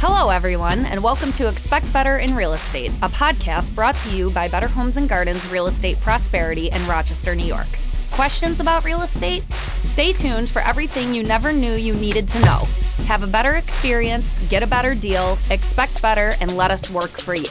Hello, everyone, and welcome to Expect Better in Real Estate, a podcast brought to you by Better Homes and Gardens Real Estate Prosperity in Rochester, New York. Questions about real estate? Stay tuned for everything you never knew you needed to know. Have a better experience, get a better deal, expect better, and let us work for you.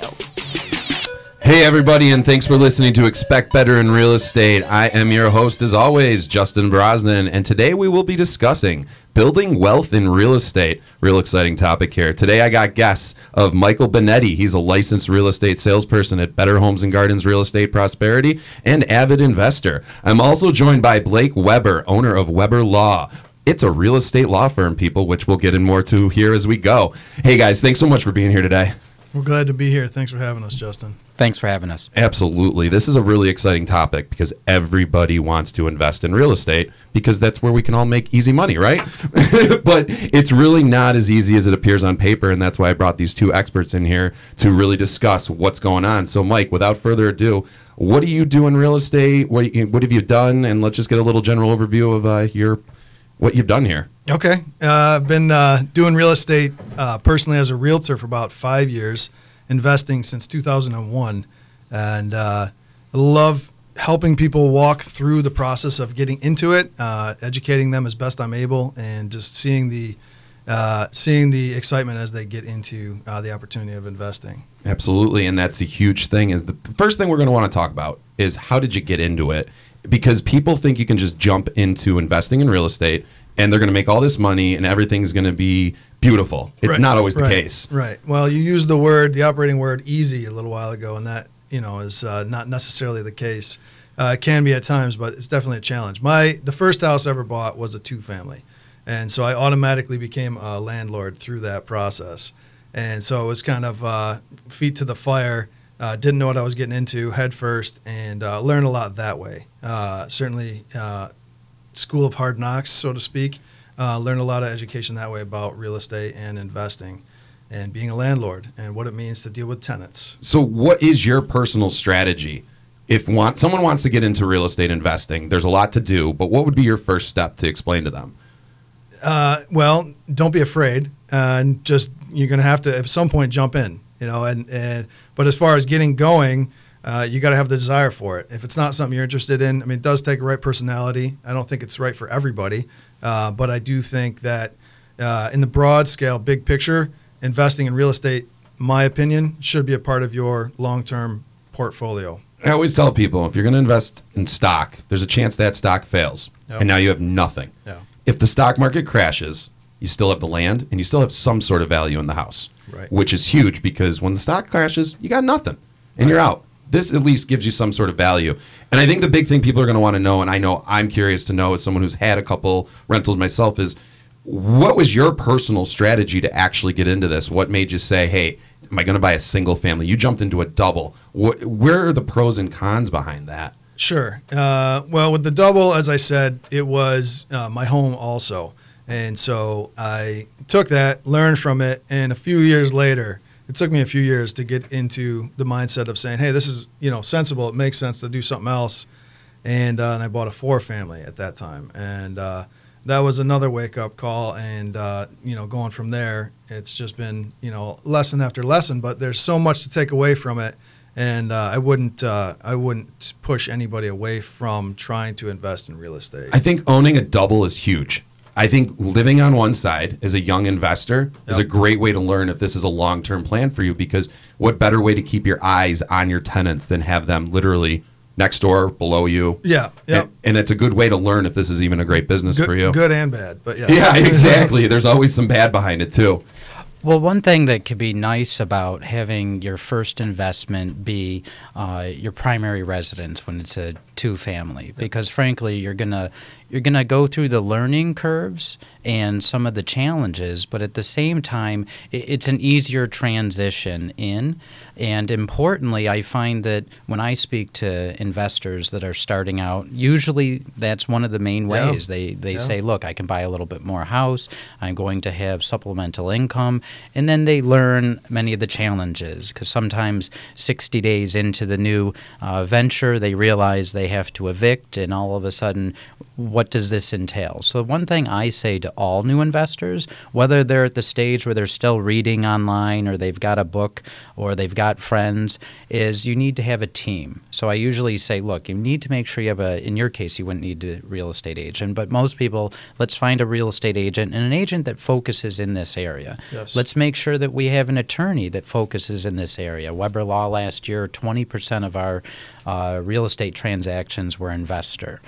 Hey, everybody, and thanks for listening to Expect Better in Real Estate. I am your host, as always, Justin Brosnan, and today we will be discussing building wealth in real estate. Real exciting topic here. Today I got guests of Michael Benetti. He's a licensed real estate salesperson at Better Homes and Gardens Real Estate Prosperity and avid investor. I'm also joined by Blake Weber, owner of Weber Law. It's a real estate law firm, people, which we'll get in more to here as we go. Hey, guys, thanks so much for being here today. We're glad to be here. Thanks for having us, Justin. Thanks for having us. Absolutely. This is a really exciting topic because everybody wants to invest in real estate because that's where we can all make easy money, right? but it's really not as easy as it appears on paper. And that's why I brought these two experts in here to really discuss what's going on. So, Mike, without further ado, what do you do in real estate? What, what have you done? And let's just get a little general overview of uh, your what you've done here. Okay. Uh, I've been uh, doing real estate uh, personally as a realtor for about five years, investing since 2001. And uh, I love helping people walk through the process of getting into it, uh, educating them as best I'm able, and just seeing the uh, seeing the excitement as they get into the opportunity of investing. Absolutely, and that's a huge thing. Is the first thing we're going to want to talk about is how did you get into it? Because people think you can just jump into investing in real estate and they're going to make all this money and everything's going to be beautiful. It's right, not always right, the case. Right. Well, you used the word, the operating word easy a little while ago, and that, you know, is uh, not necessarily the case. Uh, it can be at times, but it's definitely a challenge. My the first house I ever bought was a two family, and so I automatically became a landlord through that process. And so it was kind of uh, feet to the fire uh, didn't know what I was getting into head first and uh, learned a lot that way. Uh, certainly, uh, school of hard knocks, so to speak. Uh, learned a lot of education that way about real estate and investing and being a landlord and what it means to deal with tenants. So, what is your personal strategy? If want, someone wants to get into real estate investing, there's a lot to do, but what would be your first step to explain to them? Uh, well, don't be afraid, and just you're going to have to at some point jump in you know, and, and but as far as getting going, uh, you got to have the desire for it. If it's not something you're interested in, I mean, it does take a right personality. I don't think it's right for everybody, uh, but I do think that uh, in the broad scale, big picture, investing in real estate, my opinion, should be a part of your long-term portfolio. I always tell people if you're going to invest in stock, there's a chance that stock fails, yep. and now you have nothing. Yeah. If the stock market crashes, you still have the land and you still have some sort of value in the house, right. which is huge because when the stock crashes, you got nothing and right. you're out. This at least gives you some sort of value. And I think the big thing people are going to want to know, and I know I'm curious to know as someone who's had a couple rentals myself, is what was your personal strategy to actually get into this? What made you say, hey, am I going to buy a single family? You jumped into a double. What, where are the pros and cons behind that? Sure. Uh, well, with the double, as I said, it was uh, my home also. And so I took that, learned from it, and a few years later, it took me a few years to get into the mindset of saying, "Hey, this is you know sensible. It makes sense to do something else." And, uh, and I bought a four family at that time, and uh, that was another wake up call. And uh, you know, going from there, it's just been you know lesson after lesson. But there's so much to take away from it, and uh, I wouldn't uh, I wouldn't push anybody away from trying to invest in real estate. I think owning a double is huge. I think living on one side as a young investor yep. is a great way to learn if this is a long term plan for you because what better way to keep your eyes on your tenants than have them literally next door, below you. Yeah, yeah. And, and, it's a good way to learn if this is even a great business good, for you. Good and bad, but yeah. Yeah, exactly. There's always some bad behind it too. Well, one thing that could be nice about having your first investment be uh, your primary residence when it's a two family, because frankly, you're gonna you're going to go through the learning curves and some of the challenges, but at the same time, it's an easier transition in. And importantly, I find that when I speak to investors that are starting out, usually that's one of the main ways. Yeah. They, they yeah. say, look, I can buy a little bit more house, I'm going to have supplemental income, and then they learn many of the challenges because sometimes 60 days into the new uh, venture, they realize they have to evict, and all of a sudden, what does this entail? So, one thing I say to all new investors, whether they're at the stage where they're still reading online or they've got a book or they've got friends, is you need to have a team. So, I usually say, look, you need to make sure you have a, in your case, you wouldn't need a real estate agent, but most people, let's find a real estate agent and an agent that focuses in this area. Yes. Let's make sure that we have an attorney that focuses in this area. Weber Law last year, 20% of our uh, real estate transactions were investor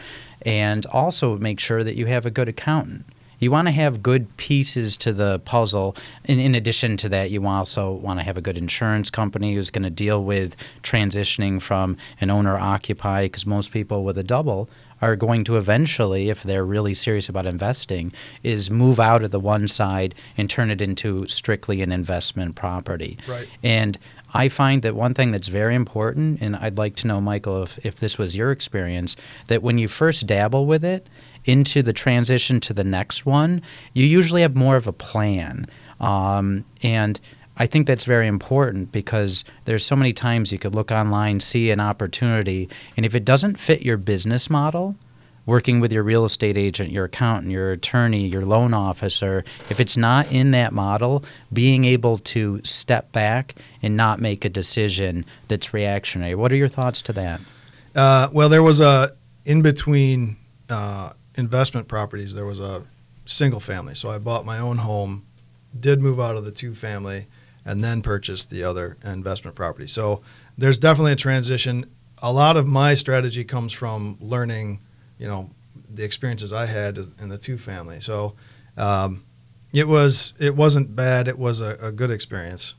and also make sure that you have a good accountant. You want to have good pieces to the puzzle. In, in addition to that, you also want to have a good insurance company who's going to deal with transitioning from an owner occupy, because most people with a double are going to eventually, if they're really serious about investing, is move out of the one side and turn it into strictly an investment property. Right. And I find that one thing that's very important, and I'd like to know, Michael, if, if this was your experience, that when you first dabble with it into the transition to the next one, you usually have more of a plan. Um, and I think that's very important because there's so many times you could look online, see an opportunity, and if it doesn't fit your business model, working with your real estate agent, your accountant, your attorney, your loan officer, if it's not in that model, being able to step back and not make a decision that's reactionary. What are your thoughts to that? Uh, well, there was a in between uh, investment properties. There was a single family, so I bought my own home, did move out of the two family, and then purchased the other investment property. So there's definitely a transition. A lot of my strategy comes from learning, you know, the experiences I had in the two family. So um, it was it wasn't bad. It was a, a good experience.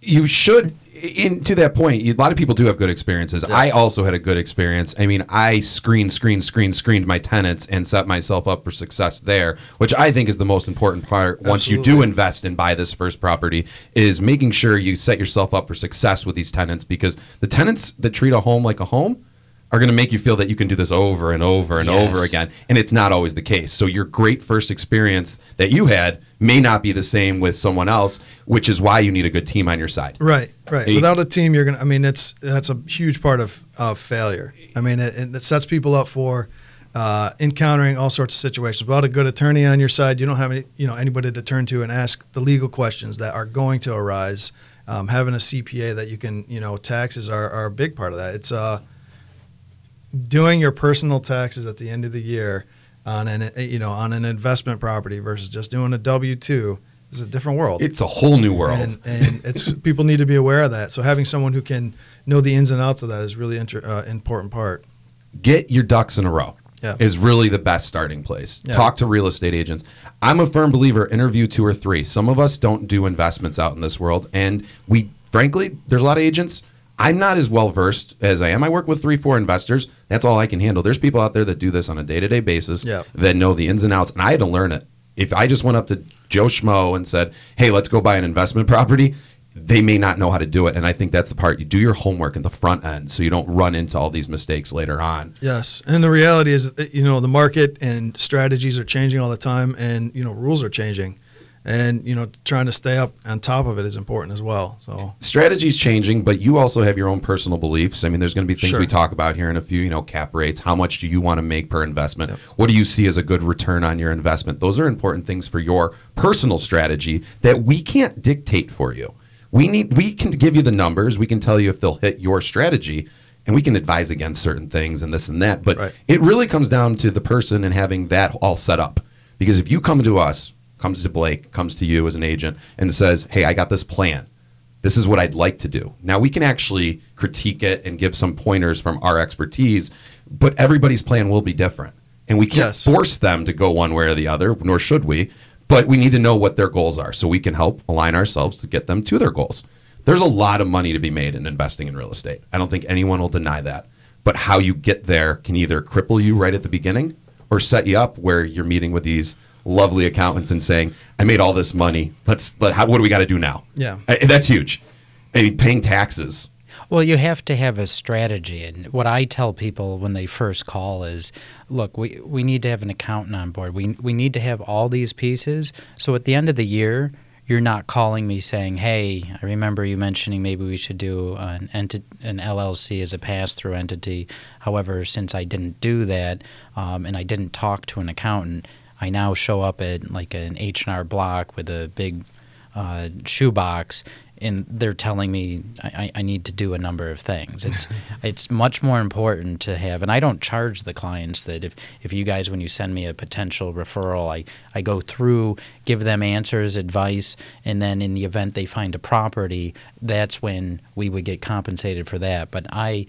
you should in to that point you- a lot of people do have good experiences i also had a good experience i mean i screened screened screened screened my tenants and set myself up for success there which i think is the most important part once you do invest and buy this first property is making sure you set yourself up for success with these tenants because the tenants that treat a home like a home are going to make you feel that you can do this over and over and Yes. over again and it's not always the case so your great first experience that you had may not be the same with someone else which is why you need a good team on your side Right, right. Hey. Without a team, you're gonna. I mean, it's that's a huge part of of failure. I mean, it, it sets people up for uh, encountering all sorts of situations. Without a good attorney on your side, you don't have any, you know, anybody to turn to and ask the legal questions that are going to arise. Um, having a CPA that you can, you know, taxes are, are a big part of that. It's uh, doing your personal taxes at the end of the year on an, you know, on an investment property versus just doing a W two is a different world. it's a whole new world And, and it's people need to be aware of that. So having someone who can know the ins and outs of that is really inter, uh, important part. get your ducks in a row Yeah. is really the best starting place. Yeah. Talk to real estate agents. I'm a firm believer interview two or three. Some of us don't do investments out in this world and we frankly there's a lot of agents I'm not as well versed as I am. I work with three, four investors. That's all I can handle. There's people out there that do this on a day to day basis Yeah. that know the ins and outs, and I had to learn it. If I just went up to Joe Schmo and said, "Hey, let's go buy an investment property," they may not know how to do it. And I think that's the part you do your homework in the front end, so you don't run into all these mistakes later on. Yes, and the reality is, that, you know, the market and strategies are changing all the time, and you know, rules are changing, and you know, trying to stay up on top of it is important as well. So strategy's changing, but you also have your own personal beliefs. I mean, there's going to be things Sure. we talk about here in a few, you know, cap rates. How much do you want to make per investment? What do you see as a good return on your investment? Those are important things for your personal strategy that we can't dictate for you. We need we can give you the numbers, we can tell you if they'll hit your strategy, and we can advise against certain things and this and that. But Right. it really comes down to the person and having that all set up. Because if you come to us, comes to Blake, comes to you as an agent and says, "Hey, I got this plan this is what I'd like to do. Now we can actually critique it and give some pointers from our expertise, but everybody's plan will be different. And we can't Yes. force them to go one way or the other, nor should we, but we need to know what their goals are so we can help align ourselves to get them to their goals. There's a lot of money to be made in investing in real estate. I don't think anyone will deny that. But how you get there can either cripple you right at the beginning or set you up where you're meeting with these lovely accountants and saying, "I made all this money. Let's let how, what do we got to do now?" Yeah. Uh, that's huge. I mean, paying taxes. Well, you have to have a strategy. And what I tell people when they first call is look, we, we need to have an accountant on board. We, we need to have all these pieces. So at the end of the year, you're not calling me saying, "Hey, I remember you mentioning maybe we should do an enti- an LLC as a pass-through entity." However, since I didn't do that um, and I didn't talk to an accountant, I now show up at like an H and R Block with a big uh, shoebox and they're telling me I, I need to do a number of things. It's it's much more important to have, and I don't charge the clients that if, if you guys when you send me a potential referral, I, I go through, give them answers, advice, and then in the event they find a property, that's when we would get compensated for that. But I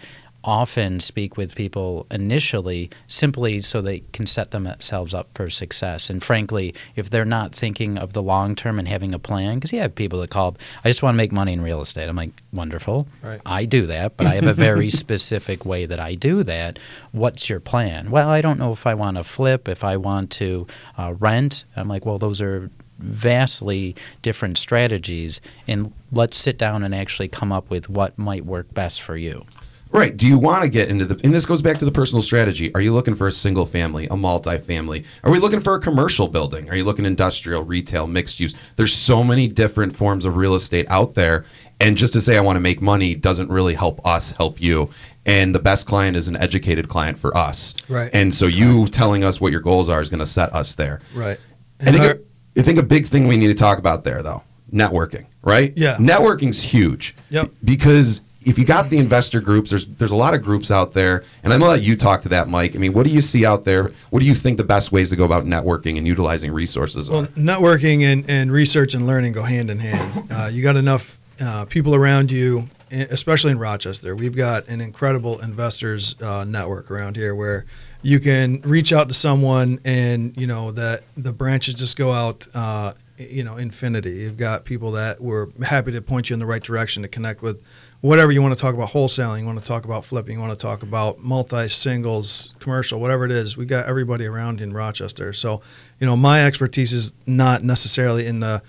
often speak with people initially simply so they can set themselves up for success. And frankly, if they're not thinking of the long term and having a plan, because you have people that call, I just want to make money in real estate. I'm like, wonderful. Right. I do that, but I have a very specific way that I do that. What's your plan? Well, I don't know if I want to flip, if I want to uh, rent. I'm like, well, those are vastly different strategies and let's sit down and actually come up with what might work best for you. Right. Do you want to get into the, and this goes back to the personal strategy. Are you looking for a single family, a multi-family? Are we looking for a commercial building? Are you looking industrial, retail, mixed use? There's so many different forms of real estate out there. And just to say I want to make money doesn't really help us help you. And the best client is an educated client for us. Right. And so you telling us what your goals are is going to set us there. Right. I think, our- a, I think a big thing we need to talk about there, though, networking, right? Yeah. Networking's huge. Yep. Because if you got the investor groups, there's there's a lot of groups out there, and I'm gonna let you talk to that, Mike. I mean, what do you see out there? What do you think the best ways to go about networking and utilizing resources Well, are? networking and, and research and learning go hand in hand. Uh, you got enough uh, people around you, especially in Rochester. We've got an incredible investors uh, network around here where you can reach out to someone and you know that the branches just go out. Uh, you know, infinity. You've got people that were happy to point you in the right direction to connect with whatever you want to talk about wholesaling, you want to talk about flipping, you want to talk about multi singles, commercial, whatever it is. We got everybody around in Rochester. So, you know, my expertise is not necessarily in the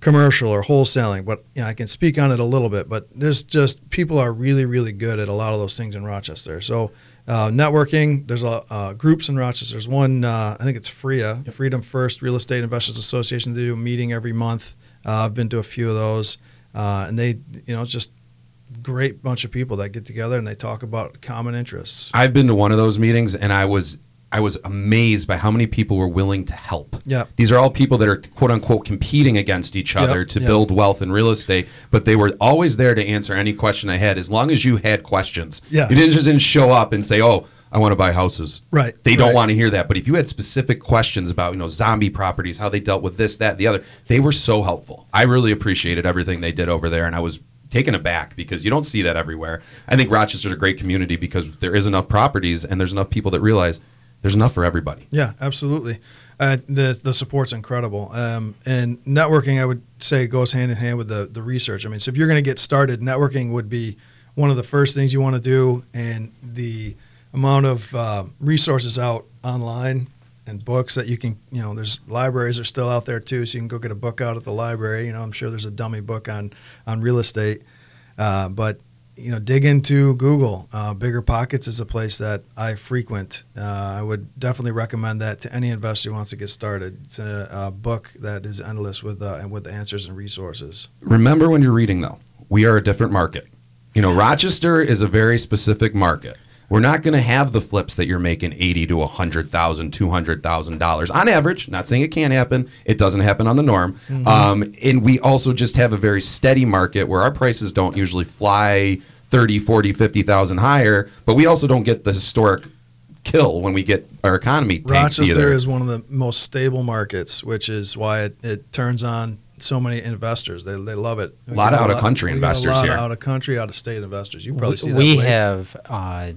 commercial or wholesaling, but you know, I can speak on it a little bit. But there's just people are really, really good at a lot of those things in Rochester. So, uh, networking. There's a uh, groups in Rochester. There's one. Uh, I think it's FRIA, Freedom First Real Estate Investors Association. They do a meeting every month. Uh, I've been to a few of those, uh, and they, you know, just great bunch of people that get together and they talk about common interests. I've been to one of those meetings, and I was I was amazed by how many people were willing to help. Yeah. These are all people that are quote unquote competing against each other Yep, to yep. build wealth in real estate, but they were always there to answer any question I had as long as you had questions. Yeah. You didn't just didn't show up and say, "Oh, I want to buy houses." Right, They don't right. want to hear that, but if you had specific questions about, you know, zombie properties, how they dealt with this, that, the other, they were so helpful. I really appreciated everything they did over there and I was taken aback because you don't see that everywhere. I think Rochester's a great community because there is enough properties and there's enough people that realize there's enough for everybody. Yeah, absolutely. Uh, the the support's incredible, um, and networking I would say goes hand in hand with the the research. I mean, so if you're going to get started, networking would be one of the first things you want to do, and the amount of uh, resources out online and books that you can, you know, there's libraries are still out there too, so you can go get a book out at the library. You know, I'm sure there's a dummy book on on real estate, uh, but you know, dig into Google. Uh, Bigger Pockets is a place that I frequent. Uh, I would definitely recommend that to any investor who wants to get started. It's a, a book that is endless with uh, and with answers and resources. Remember when you're reading though, we are a different market. You know, Rochester is a very specific market. We're not going to have the flips that you're making eighty to a hundred thousand, two hundred thousand dollars on average. Not saying it can't happen. It doesn't happen on the norm. Um, and we also just have a very steady market where our prices don't usually fly 30, 40, 50,000 higher, but we also don't get the historic kill when we get our economy tanks Rochester either. is one of the most stable markets, which is why it, it turns on so many investors. They, they love it. A lot of out-of-country investors A lot here. out of country, out of state investors. You probably see that. we Blake. have uh,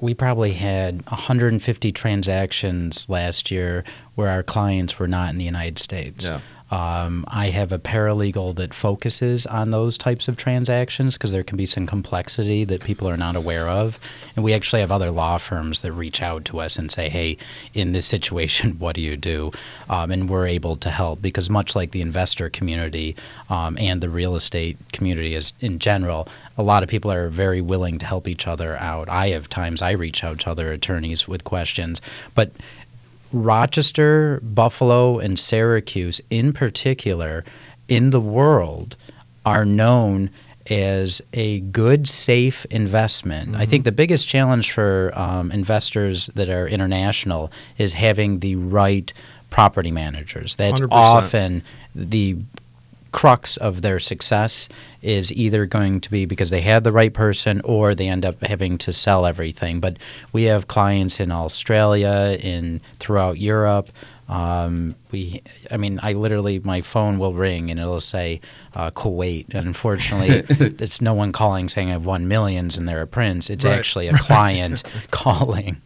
we probably had 150 transactions last year where our clients were not in the United States. Yeah. Um, I have a paralegal that focuses on those types of transactions because there can be some complexity that people are not aware of. And we actually have other law firms that reach out to us and say, hey, in this situation, what do you do? Um, and we're able to help because, much like the investor community um, and the real estate community is in general, a lot of people are very willing to help each other out. I have times I reach out to other attorneys with questions, but Rochester, Buffalo, and Syracuse in particular in the world are known as a good, safe investment. I think the biggest challenge for um, investors that are international is having the right property managers. That's 100%. often the crux of their success is either going to be because they had the right person or they end up having to sell everything. But we have clients in Australia, in throughout Europe. Um, we, I mean, I literally my phone will ring and it'll say uh, Kuwait. And unfortunately, it's no one calling saying I've won millions and they're a prince. It's Right. actually a client calling.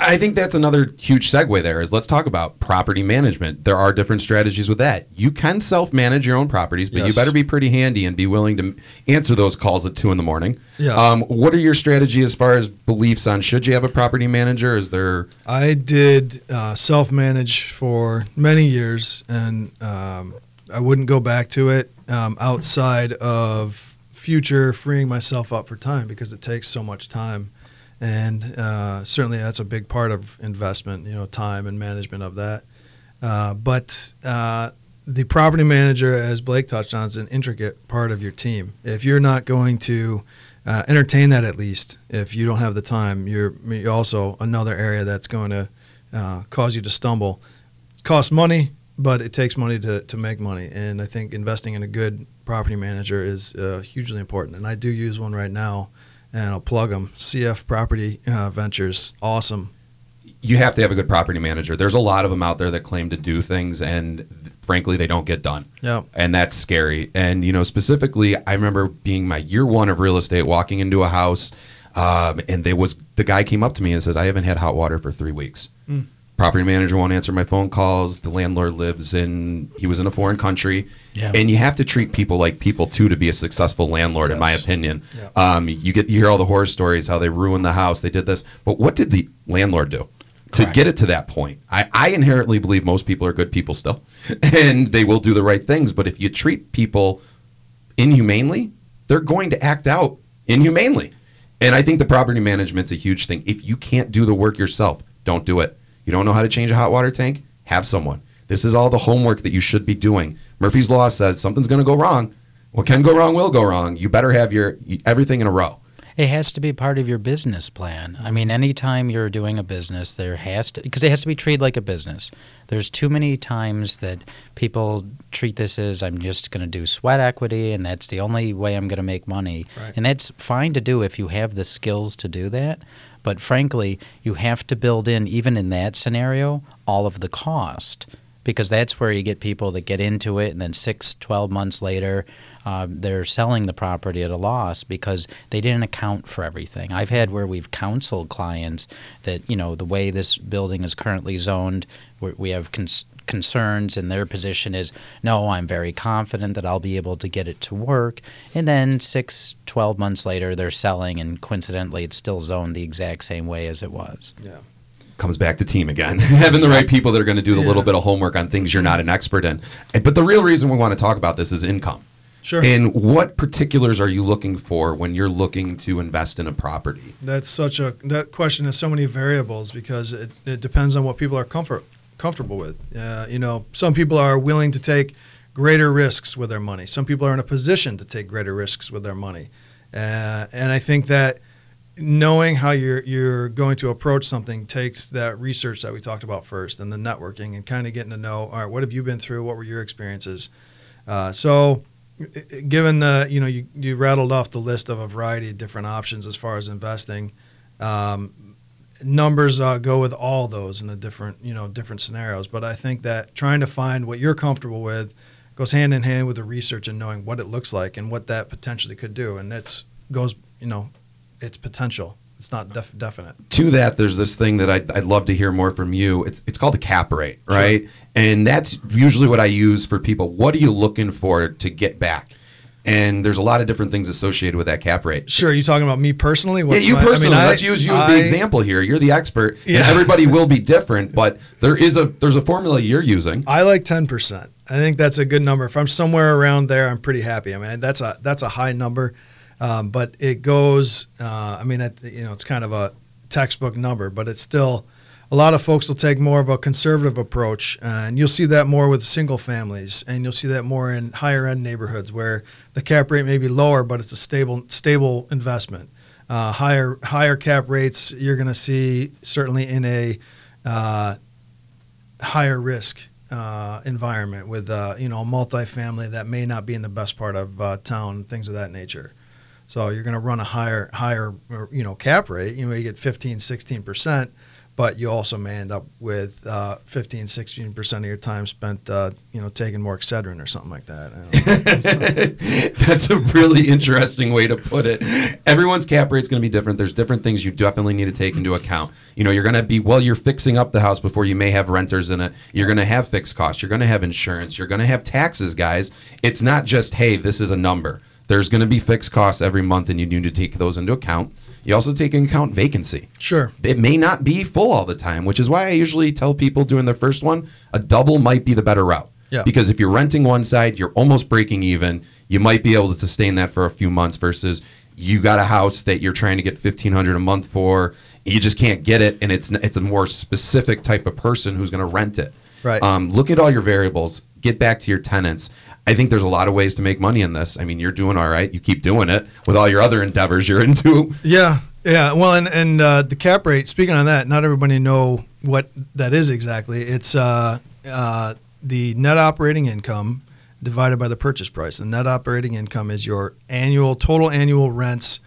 I think that's another huge segue there is let's talk about property management. There are different strategies with that. You can self-manage your own properties, but you better be pretty handy and be willing to answer those calls at two in the morning. Yeah. Um, what are your strategy as far as beliefs on should you have a property manager? Is there I did uh, self manage for many years, and um, I wouldn't go back to it um, outside of future freeing myself up for time because it takes so much time. And uh, certainly that's a big part of investment, you know, time and management of that. Uh, but uh, the property manager, as Blake touched on, is an intricate part of your team. If you're not going to uh, entertain that at least, if you don't have the time, you're, also another area that's going to uh, cause you to stumble. Costs money, but it takes money to, to make money. And I think investing in a good property manager is uh, hugely important. And I do use one right now, and I'll plug them. CF Property uh, Ventures, awesome. you have to have a good property manager. There's a lot of them out there that claim to do things and frankly they don't get done. Yeah. And that's scary. And you know, specifically I remember being my year 1 of real estate walking into a house um, and there was the guy came up to me and says I haven't had hot water for 3 weeks. Property manager won't answer my phone calls. The landlord lives in he was in a foreign country. Yeah. And you have to treat people like people too to be a successful landlord in my opinion. Yeah. Um, you get you hear all the horror stories how they ruined the house, they did this. But what did the landlord do? to Correct. get it to that point. I, I inherently believe most people are good people still, and they will do the right things. But if you treat people inhumanely, they're going to act out inhumanely. And I think the property management's a huge thing. If you can't do the work yourself, don't do it. You don't know how to change a hot water tank? Have someone. This is all the homework that you should be doing. Murphy's Law says something's going to go wrong. What can go wrong will go wrong. You better have your everything in a row. It has to be part of your business plan. I mean, anytime you're doing a business, there has to because it has to be treated like a business. There's too many times that people treat this as I'm just going to do sweat equity and that's the only way I'm going to make money. Right. And that's fine to do if you have the skills to do that. But frankly, you have to build in even in that scenario all of the cost because that's where you get people that get into it and then six, 12 months later uh, they're selling the property at a loss because they didn't account for everything. I've had where we've counseled clients that you know the way this building is currently zoned, we have cons- concerns, and their position is, no, I'm very confident that I'll be able to get it to work. And then six, 12 months later, they're selling, and coincidentally, it's still zoned the exact same way as it was. Yeah. comes back to team again. Having the right people that are going to do the Yeah. little bit of homework on things you're not an expert in. Eh, but the real reason we want to talk about this is income. Sure. And what particulars are you looking for when you're looking to invest in a property? That's such a that question has so many variables because it, it depends on what people are comfort comfortable with. Uh, you know, some people are willing to take greater risks with their money. Some people are in a position to take greater risks with their money, uh, and I think that knowing how you're you're going to approach something takes that research that we talked about first and the networking and kind of getting to know all right what have you been through what were your experiences uh, so given the you know you, you rattled off the list of a variety of different options as far as investing um, numbers uh, go with all those in the different you know different scenarios but i think that trying to find what you're comfortable with goes hand in hand with the research and knowing what it looks like and what that potentially could do and that's goes you know its potential it's not def- definite To that, there's this thing that I'd, I'd love to hear more from you. It's, it's called a cap rate, right? And that's usually what I use for people. What are you looking for to get back? And there's a lot of different things associated with that cap rate. sure you talking about me personally Yeah, you my- I mean, personally. Let's use you as the example here. You're the expert, and Yeah. everybody will be different. But there is a there's a formula you're using. I like ten percent. I think that's a good number. If I'm somewhere around there, I'm pretty happy. I mean, that's a that's a high number, um, but it goes. Uh, I mean, it, you know, it's kind of a textbook number, but it's still a lot of folks will take more of a conservative approach, and you'll see that more with single families, and you'll see that more in higher end neighborhoods where the cap rate may be lower, but it's a stable stable investment. Uh, higher higher cap rates you're going to see certainly in a uh, higher risk uh, environment with uh, you know multifamily that may not be in the best part of uh, town, things of that nature. So you're going to run a higher higher you know cap rate. You know you get 15, 16 percent but you also may end up with uh, 15, 16 percent of your time spent, uh, you know, taking more Excedrin or something like that. That's a really interesting way to put it. Everyone's cap rate is going to be different. There's different things you definitely need to take into account. You know, you're going to be well. You're fixing up the house before you may have renters in it. You're going to have fixed costs. You're going to have insurance. You're going to have taxes, guys. It's not just hey, this is a number. There's going to be fixed costs every month, and you need to take those into account. You also take into account vacancy. Sure. It may not be full all the time, which is why I usually tell people doing their first one, a double might be the better route. Yeah. Because if you're renting one side, you're almost breaking even. You might be able to sustain that for a few months versus you got a house that you're trying to get 1500 a month for, you just can't get it and it's it's a more specific type of person who's going to rent it. Right. Um, look at all your variables. Get back to your tenants. I think there's a lot of ways to make money in this. I mean, you're doing all right. You keep doing it with all your other endeavors you're into. Yeah, yeah. Well, and and uh, the cap rate. Speaking on that, not everybody know what that is exactly. It's uh, uh, the net operating income divided by the purchase price. The net operating income is your annual total annual rents,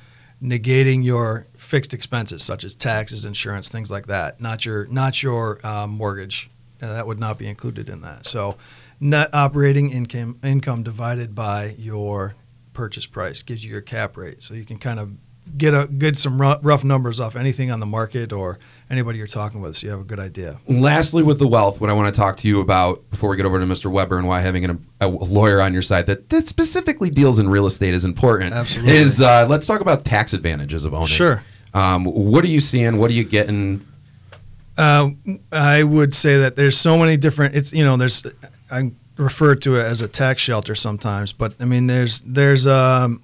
negating your fixed expenses such as taxes, insurance, things like that. Not your not your uh, mortgage. That would not be included in that. So net operating income income divided by your purchase price gives you your cap rate. So you can kind of get a good some rough numbers off anything on the market or anybody you're talking with, so you have a good idea. Lastly, with the wealth, what I want to talk to you about before we get over to Mr. Weber and why having an, a lawyer on your side that, that specifically deals in real estate is important. Absolutely. Is uh, let's talk about tax advantages of owning. Sure. Um, what are you seeing? What are you getting? Uh, I would say that there's so many different. It's you know there's I refer to it as a tax shelter sometimes, but I mean there's there's um,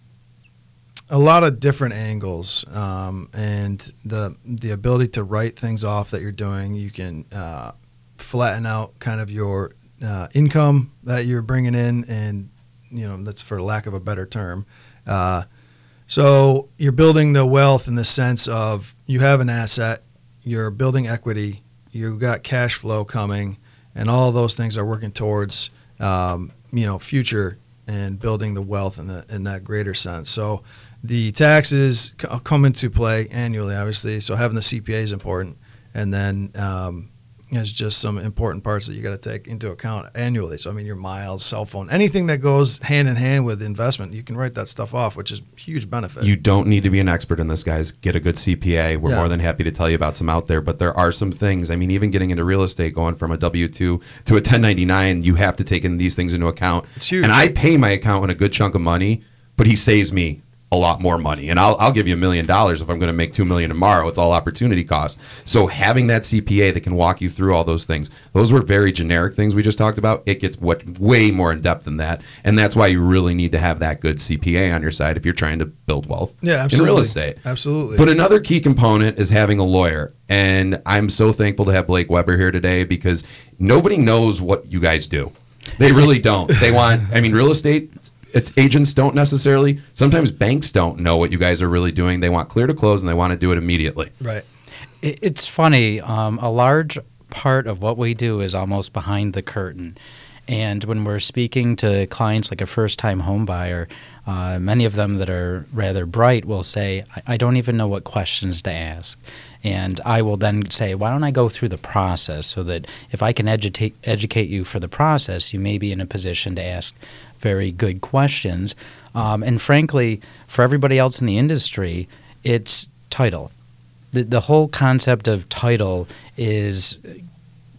a lot of different angles um, and the the ability to write things off that you're doing. You can uh, flatten out kind of your uh, income that you're bringing in, and you know that's for lack of a better term. Uh, so you're building the wealth in the sense of you have an asset, you're building equity, you've got cash flow coming, and all those things are working towards um, you know future and building the wealth in, the, in that greater sense. So the taxes come into play annually, obviously. So having the CPA is important, and then um, there's just some important parts that you got to take into account annually. So I mean, your miles, cell phone, anything that goes hand in hand with investment, you can write that stuff off, which is huge benefit. You don't need to be an expert in this, guys. Get a good CPA. We're Yeah. more than happy to tell you about some out there, but there are some things. I mean, even getting into real estate, going from a W two to a 1099, you have to take in these things into account. It's huge. And I pay my accountant a good chunk of money, but he saves me a lot more money. And I'll, I'll give you a million dollars if I'm going to make two million tomorrow. It's all opportunity cost. So having that CPA that can walk you through all those things, those were very generic things we just talked about. It gets what way more in depth than that, and that's why you really need to have that good CPA on your side if you're trying to build wealth yeah, absolutely. in real estate. Absolutely. But another key component is having a lawyer. And I'm so thankful to have Blake Weber here today because nobody knows what you guys do. They really don't. They want, I mean, real estate agents don't necessarily, sometimes banks don't know what you guys are really doing. They want clear to close and they want to do it immediately. right. It's funny. Um, a large part of what we do is almost behind the curtain. And when we're speaking to clients like a first time home buyer, uh, many of them that are rather bright will say, I, I don't even know what questions to ask. And I will then say, why don't I go through the process so that if I can educate, educate you for the process, you may be in a position to ask very good questions. Um, and frankly, for everybody else in the industry, it's title. The, the whole concept of title is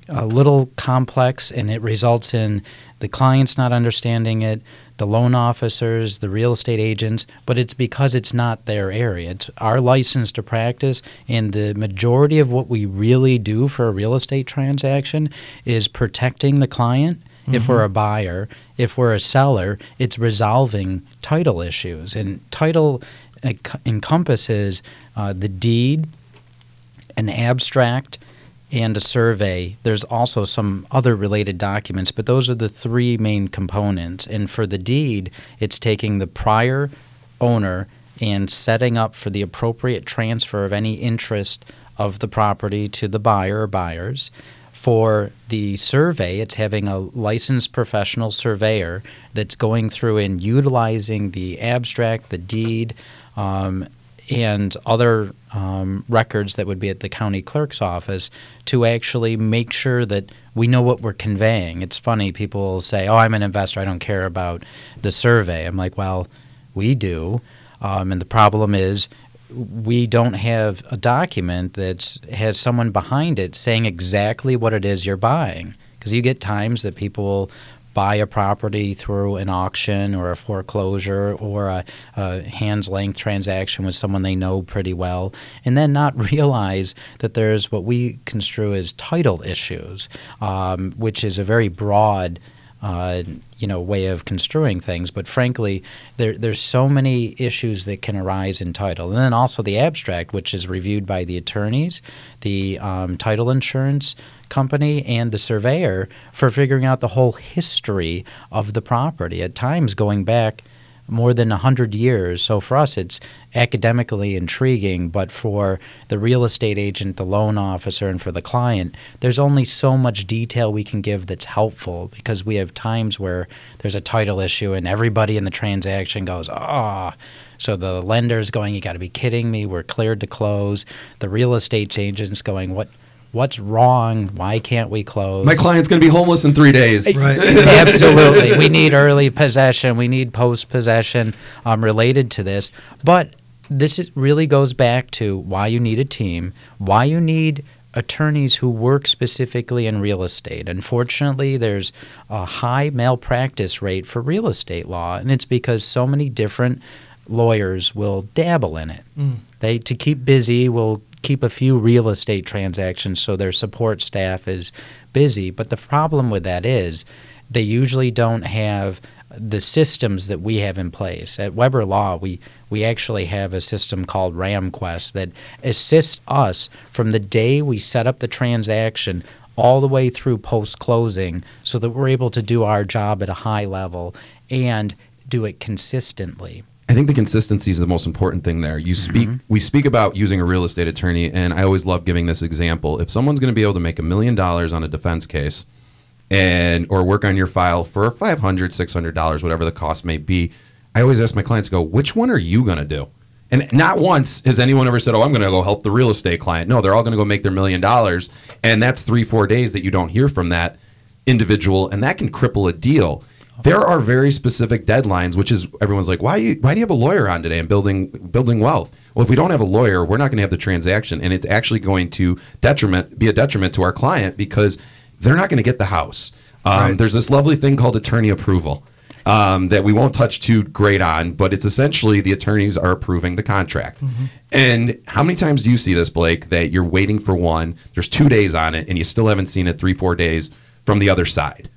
a little complex and it results in the clients not understanding it, the loan officers, the real estate agents, but it's because it's not their area. It's our license to practice, and the majority of what we really do for a real estate transaction is protecting the client. If we're a buyer, if we're a seller, it's resolving title issues. And title enc- encompasses uh, the deed, an abstract, and a survey. There's also some other related documents, but those are the three main components. And for the deed, it's taking the prior owner and setting up for the appropriate transfer of any interest of the property to the buyer or buyers. For the survey, it's having a licensed professional surveyor that's going through and utilizing the abstract, the deed, um, and other um, records that would be at the county clerk's office to actually make sure that we know what we're conveying. It's funny, people say, Oh, I'm an investor, I don't care about the survey. I'm like, Well, we do. Um, and the problem is, we don't have a document that has someone behind it saying exactly what it is you're buying. Because you get times that people buy a property through an auction or a foreclosure or a, a hands length transaction with someone they know pretty well, and then not realize that there's what we construe as title issues, um, which is a very broad. Uh, you know way of construing things. But frankly there, there's so many issues that can arise in title. And then also the abstract which is reviewed by the attorneys the um, title insurance company and the surveyor for figuring out the whole history of the property, at times going back more than 100 years. So for us, it's academically intriguing, but for the real estate agent, the loan officer, and for the client, there's only so much detail we can give that's helpful because we have times where there's a title issue and everybody in the transaction goes, ah. Oh. So the lender's going, you got to be kidding me. We're cleared to close. The real estate agent's going, what? What's wrong? Why can't we close? My client's going to be homeless in three days. Right. Absolutely. We need early possession. We need post possession um, related to this. But this is, really goes back to why you need a team, why you need attorneys who work specifically in real estate. Unfortunately, there's a high malpractice rate for real estate law, and it's because so many different lawyers will dabble in it. Mm. They to keep busy will keep a few real estate transactions so their support staff is busy. But the problem with that is they usually don't have the systems that we have in place. At Weber Law, we, we actually have a system called RamQuest that assists us from the day we set up the transaction all the way through post closing so that we're able to do our job at a high level and do it consistently. I think the consistency is the most important thing there. You speak, mm-hmm. we speak about using a real estate attorney, and I always love giving this example. If someone's going to be able to make a million dollars on a defense case, and or work on your file for 500 600 dollars whatever the cost may be i always ask my clients go which one are you going to do and not once has anyone ever said oh i'm going to go help the real estate client no they're all going to go make their million dollars and that's three four days that you don't hear from that individual and that can cripple a deal there are very specific deadlines, which is everyone's like, why you, why do you have a lawyer on today and building building wealth? Well, if we don't have a lawyer, we're not going to have the transaction, and it's actually going to detriment be a detriment to our client because they're not going to get the house. Um, right. There's this lovely thing called attorney approval. Um, that we won't touch too great on, but it's essentially the attorneys are approving the contract. Mm-hmm. And how many times do you see this, Blake, that you're waiting for one, there's two days on it, and you still haven't seen it three, four days from the other side?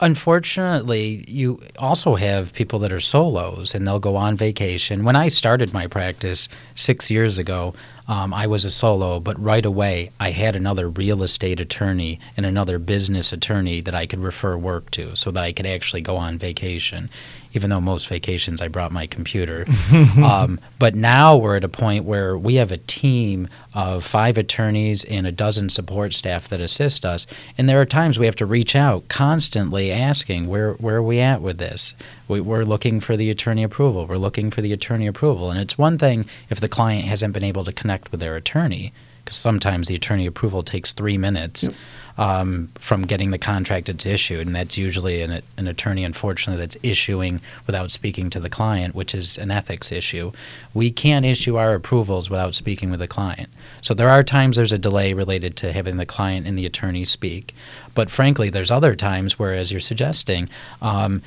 Unfortunately, you also have people that are solos and they'll go on vacation. When I started my practice six years ago, um, I was a solo, but right away I had another real estate attorney and another business attorney that I could refer work to so that I could actually go on vacation even though most vacations I brought my computer. um, but now we're at a point where we have a team of five attorneys and a dozen support staff that assist us. And there are times we have to reach out constantly asking, where, where are we at with this? We, we're looking for the attorney approval. We're looking for the attorney approval. And it's one thing if the client hasn't been able to connect with their attorney, because sometimes the attorney approval takes three minutes. Yep um, from getting the contract it's issued, and that's usually an, an attorney, unfortunately, that's issuing without speaking to the client, which is an ethics issue. We can't issue our approvals without speaking with the client. So there are times there's a delay related to having the client and the attorney speak, but frankly, there's other times where, as you're suggesting, um,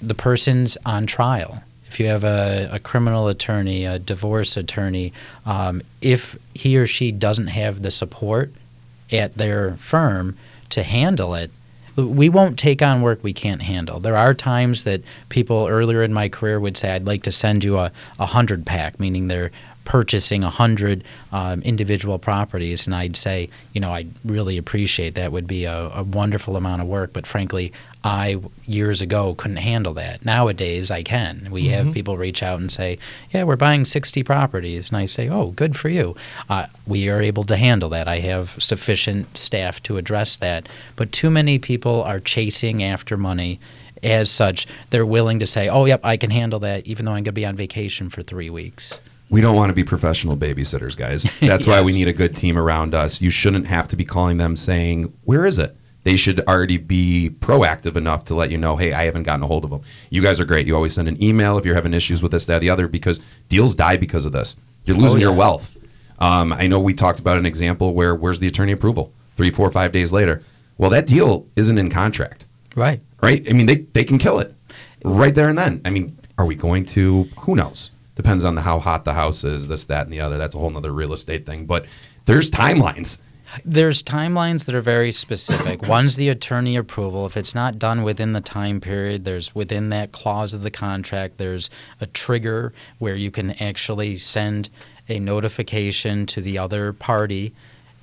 the person's on trial if you have a, a, criminal attorney, a divorce attorney, um, if he or she doesn't have the support at their firm to handle it, we won't take on work we can't handle. There are times that people earlier in my career would say, I'd like to send you a, a hundred pack, meaning they're purchasing a hundred um, individual properties, and I'd say, you know, I really appreciate that would be a, a wonderful amount of work, but frankly, I years ago couldn't handle that. Nowadays, I can. We have people reach out and say, "Yeah, we're buying 60 properties," and I say, "Oh, good for you." Uh, we are able to handle that. I have sufficient staff to address that. But too many people are chasing after money. As such, they're willing to say, "Oh, yep, I can handle that," even though I'm going to be on vacation for three weeks. We don't want to be professional babysitters, guys. That's why we need a good team around us. You shouldn't have to be calling them saying, Where is it? They should already be proactive enough to let you know, Hey, I haven't gotten a hold of them. You guys are great. You always send an email if you're having issues with this, that, the other, because deals die because of this. You're losing your yeah. wealth. Um, I know we talked about an example where where's the attorney approval? Three, four, five days later. Well, that deal isn't in contract Right. right? I mean, they, they can kill it right there and then. I mean, are we going to? Who knows? Depends on the, how hot the house is, this, that, and the other. That's a whole nother real estate thing. But there's timelines. There's timelines that are very specific. One's the attorney approval. If it's not done within the time period, there's within that clause of the contract, there's a trigger where you can actually send a notification to the other party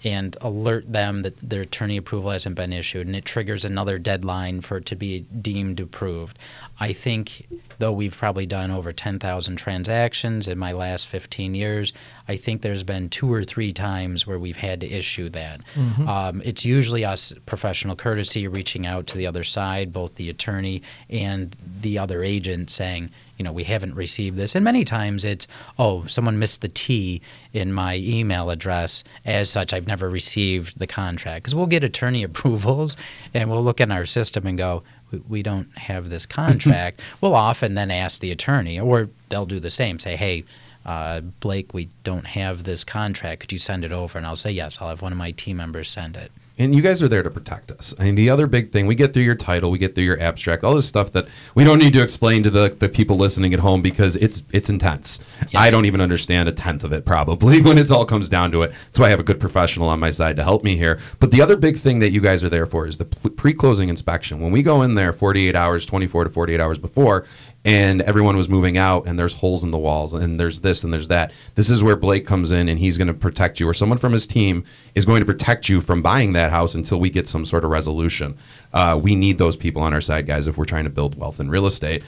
and alert them that their attorney approval hasn't been issued, and it triggers another deadline for it to be deemed approved. I think, though we've probably done over 10,000 transactions in my last 15 years, I think there's been two or three times where we've had to issue that. Um, it's usually us, professional courtesy, reaching out to the other side, both the attorney and the other agent, saying, you know, we haven't received this. And many times it's, oh, someone missed the T in my email address. As such, I've never received the contract. Because we'll get attorney approvals and we'll look in our system and go, "We- we don't have this contract. we'll often then ask the attorney, or they'll do the same, say, hey, uh, Blake, we don't have this contract. Could you send it over? And I'll say, yes, I'll have one of my team members send it. And you guys are there to protect us. I mean, the other big thing, we get through your title, we get through your abstract, all this stuff that we don't need to explain to the, the people listening at home because it's it's intense. I don't even understand a tenth of it probably when it all comes down to it. That's why I have a good professional on my side to help me here. But the other big thing that you guys are there for is the pre-closing inspection. When we go in there 48 hours, 24 to 48 hours before, and everyone was moving out and there's holes in the walls and there's this and there's that. This is where Blake comes in and he's going to protect you or someone from his team is going to protect you from buying that house until we get some sort of resolution. Uh, we need those people on our side, guys, if we're trying to build wealth in real estate.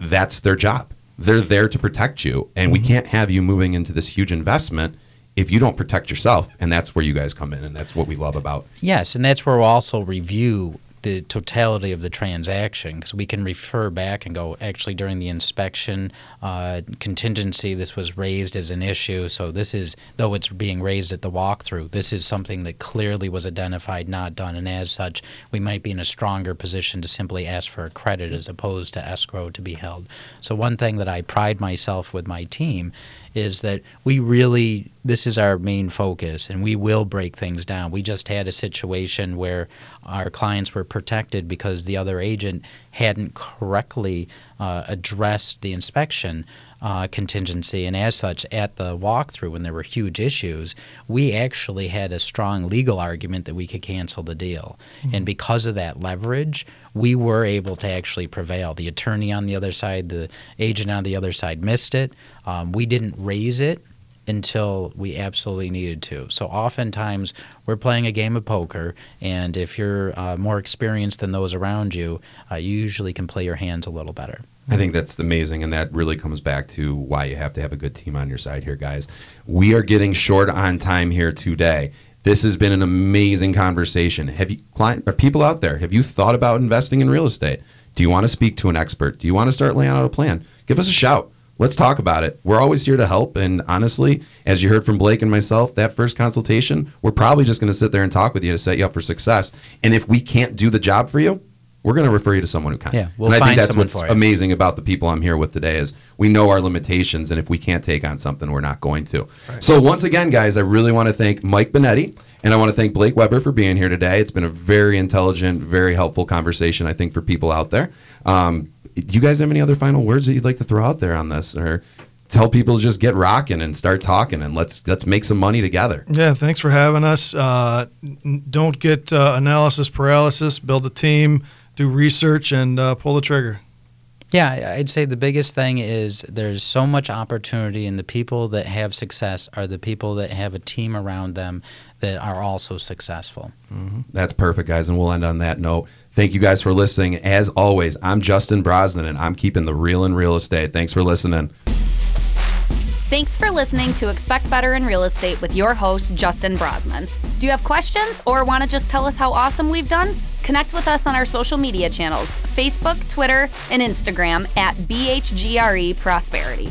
That's their job. They're there to protect you. And we can't have you moving into this huge investment if you don't protect yourself. And that's where you guys come in. And that's what we love about Yes, and that's where we'll also review the totality of the transaction because we can refer back and go, actually, during the inspection uh, contingency, this was raised as an issue. So, this is, though it's being raised at the walkthrough, this is something that clearly was identified, not done. And as such, we might be in a stronger position to simply ask for a credit as opposed to escrow to be held. So, one thing that I pride myself with my team is that we really this is our main focus and we will break things down. We just had a situation where our clients were protected because the other agent hadn't correctly uh, addressed the inspection uh, contingency, and as such, at the walkthrough, when there were huge issues, we actually had a strong legal argument that we could cancel the deal. And because of that leverage, we were able to actually prevail. The attorney on the other side, the agent on the other side missed it. Um, we didn't raise it until we absolutely needed to. So oftentimes we're playing a game of poker, and if you're uh, more experienced than those around you, uh, you usually can play your hands a little better. I think that's amazing, and that really comes back to why you have to have a good team on your side here, guys. We are getting short on time here today. This has been an amazing conversation. Have you, client, or people out there, have you thought about investing in real estate? Do you want to speak to an expert? Do you want to start laying out a plan? Give us a shout. Let's talk about it. We're always here to help. And honestly, as you heard from Blake and myself, that first consultation, we're probably just going to sit there and talk with you to set you up for success. And if we can't do the job for you, we're going to refer you to someone who can. Yeah, we'll and I think that's what's amazing about the people I'm here with today is we know our limitations, and if we can't take on something, we're not going to. So once again, guys, I really want to thank Mike Benetti. And I want to thank Blake Weber for being here today. It's been a very intelligent, very helpful conversation, I think, for people out there. Um, do you guys have any other final words that you'd like to throw out there on this, or tell people to just get rocking and start talking, and let's let's make some money together? Yeah, thanks for having us. Uh, don't get uh, analysis paralysis. Build a team, do research, and uh, pull the trigger. Yeah, I- I'd say the biggest thing is there's so much opportunity, and the people that have success are the people that have a team around them that are also successful. That's perfect, guys. And we'll end on that note. Thank you guys for listening. As always, I'm Justin Brosnan, and I'm keeping the real in real estate. Thanks for listening. Thanks for listening to Expect Better in Real Estate with your host, Justin Brosnan. Do you have questions or want to just tell us how awesome we've done? Connect with us on our social media channels Facebook, Twitter, and Instagram at BHGRE Prosperity.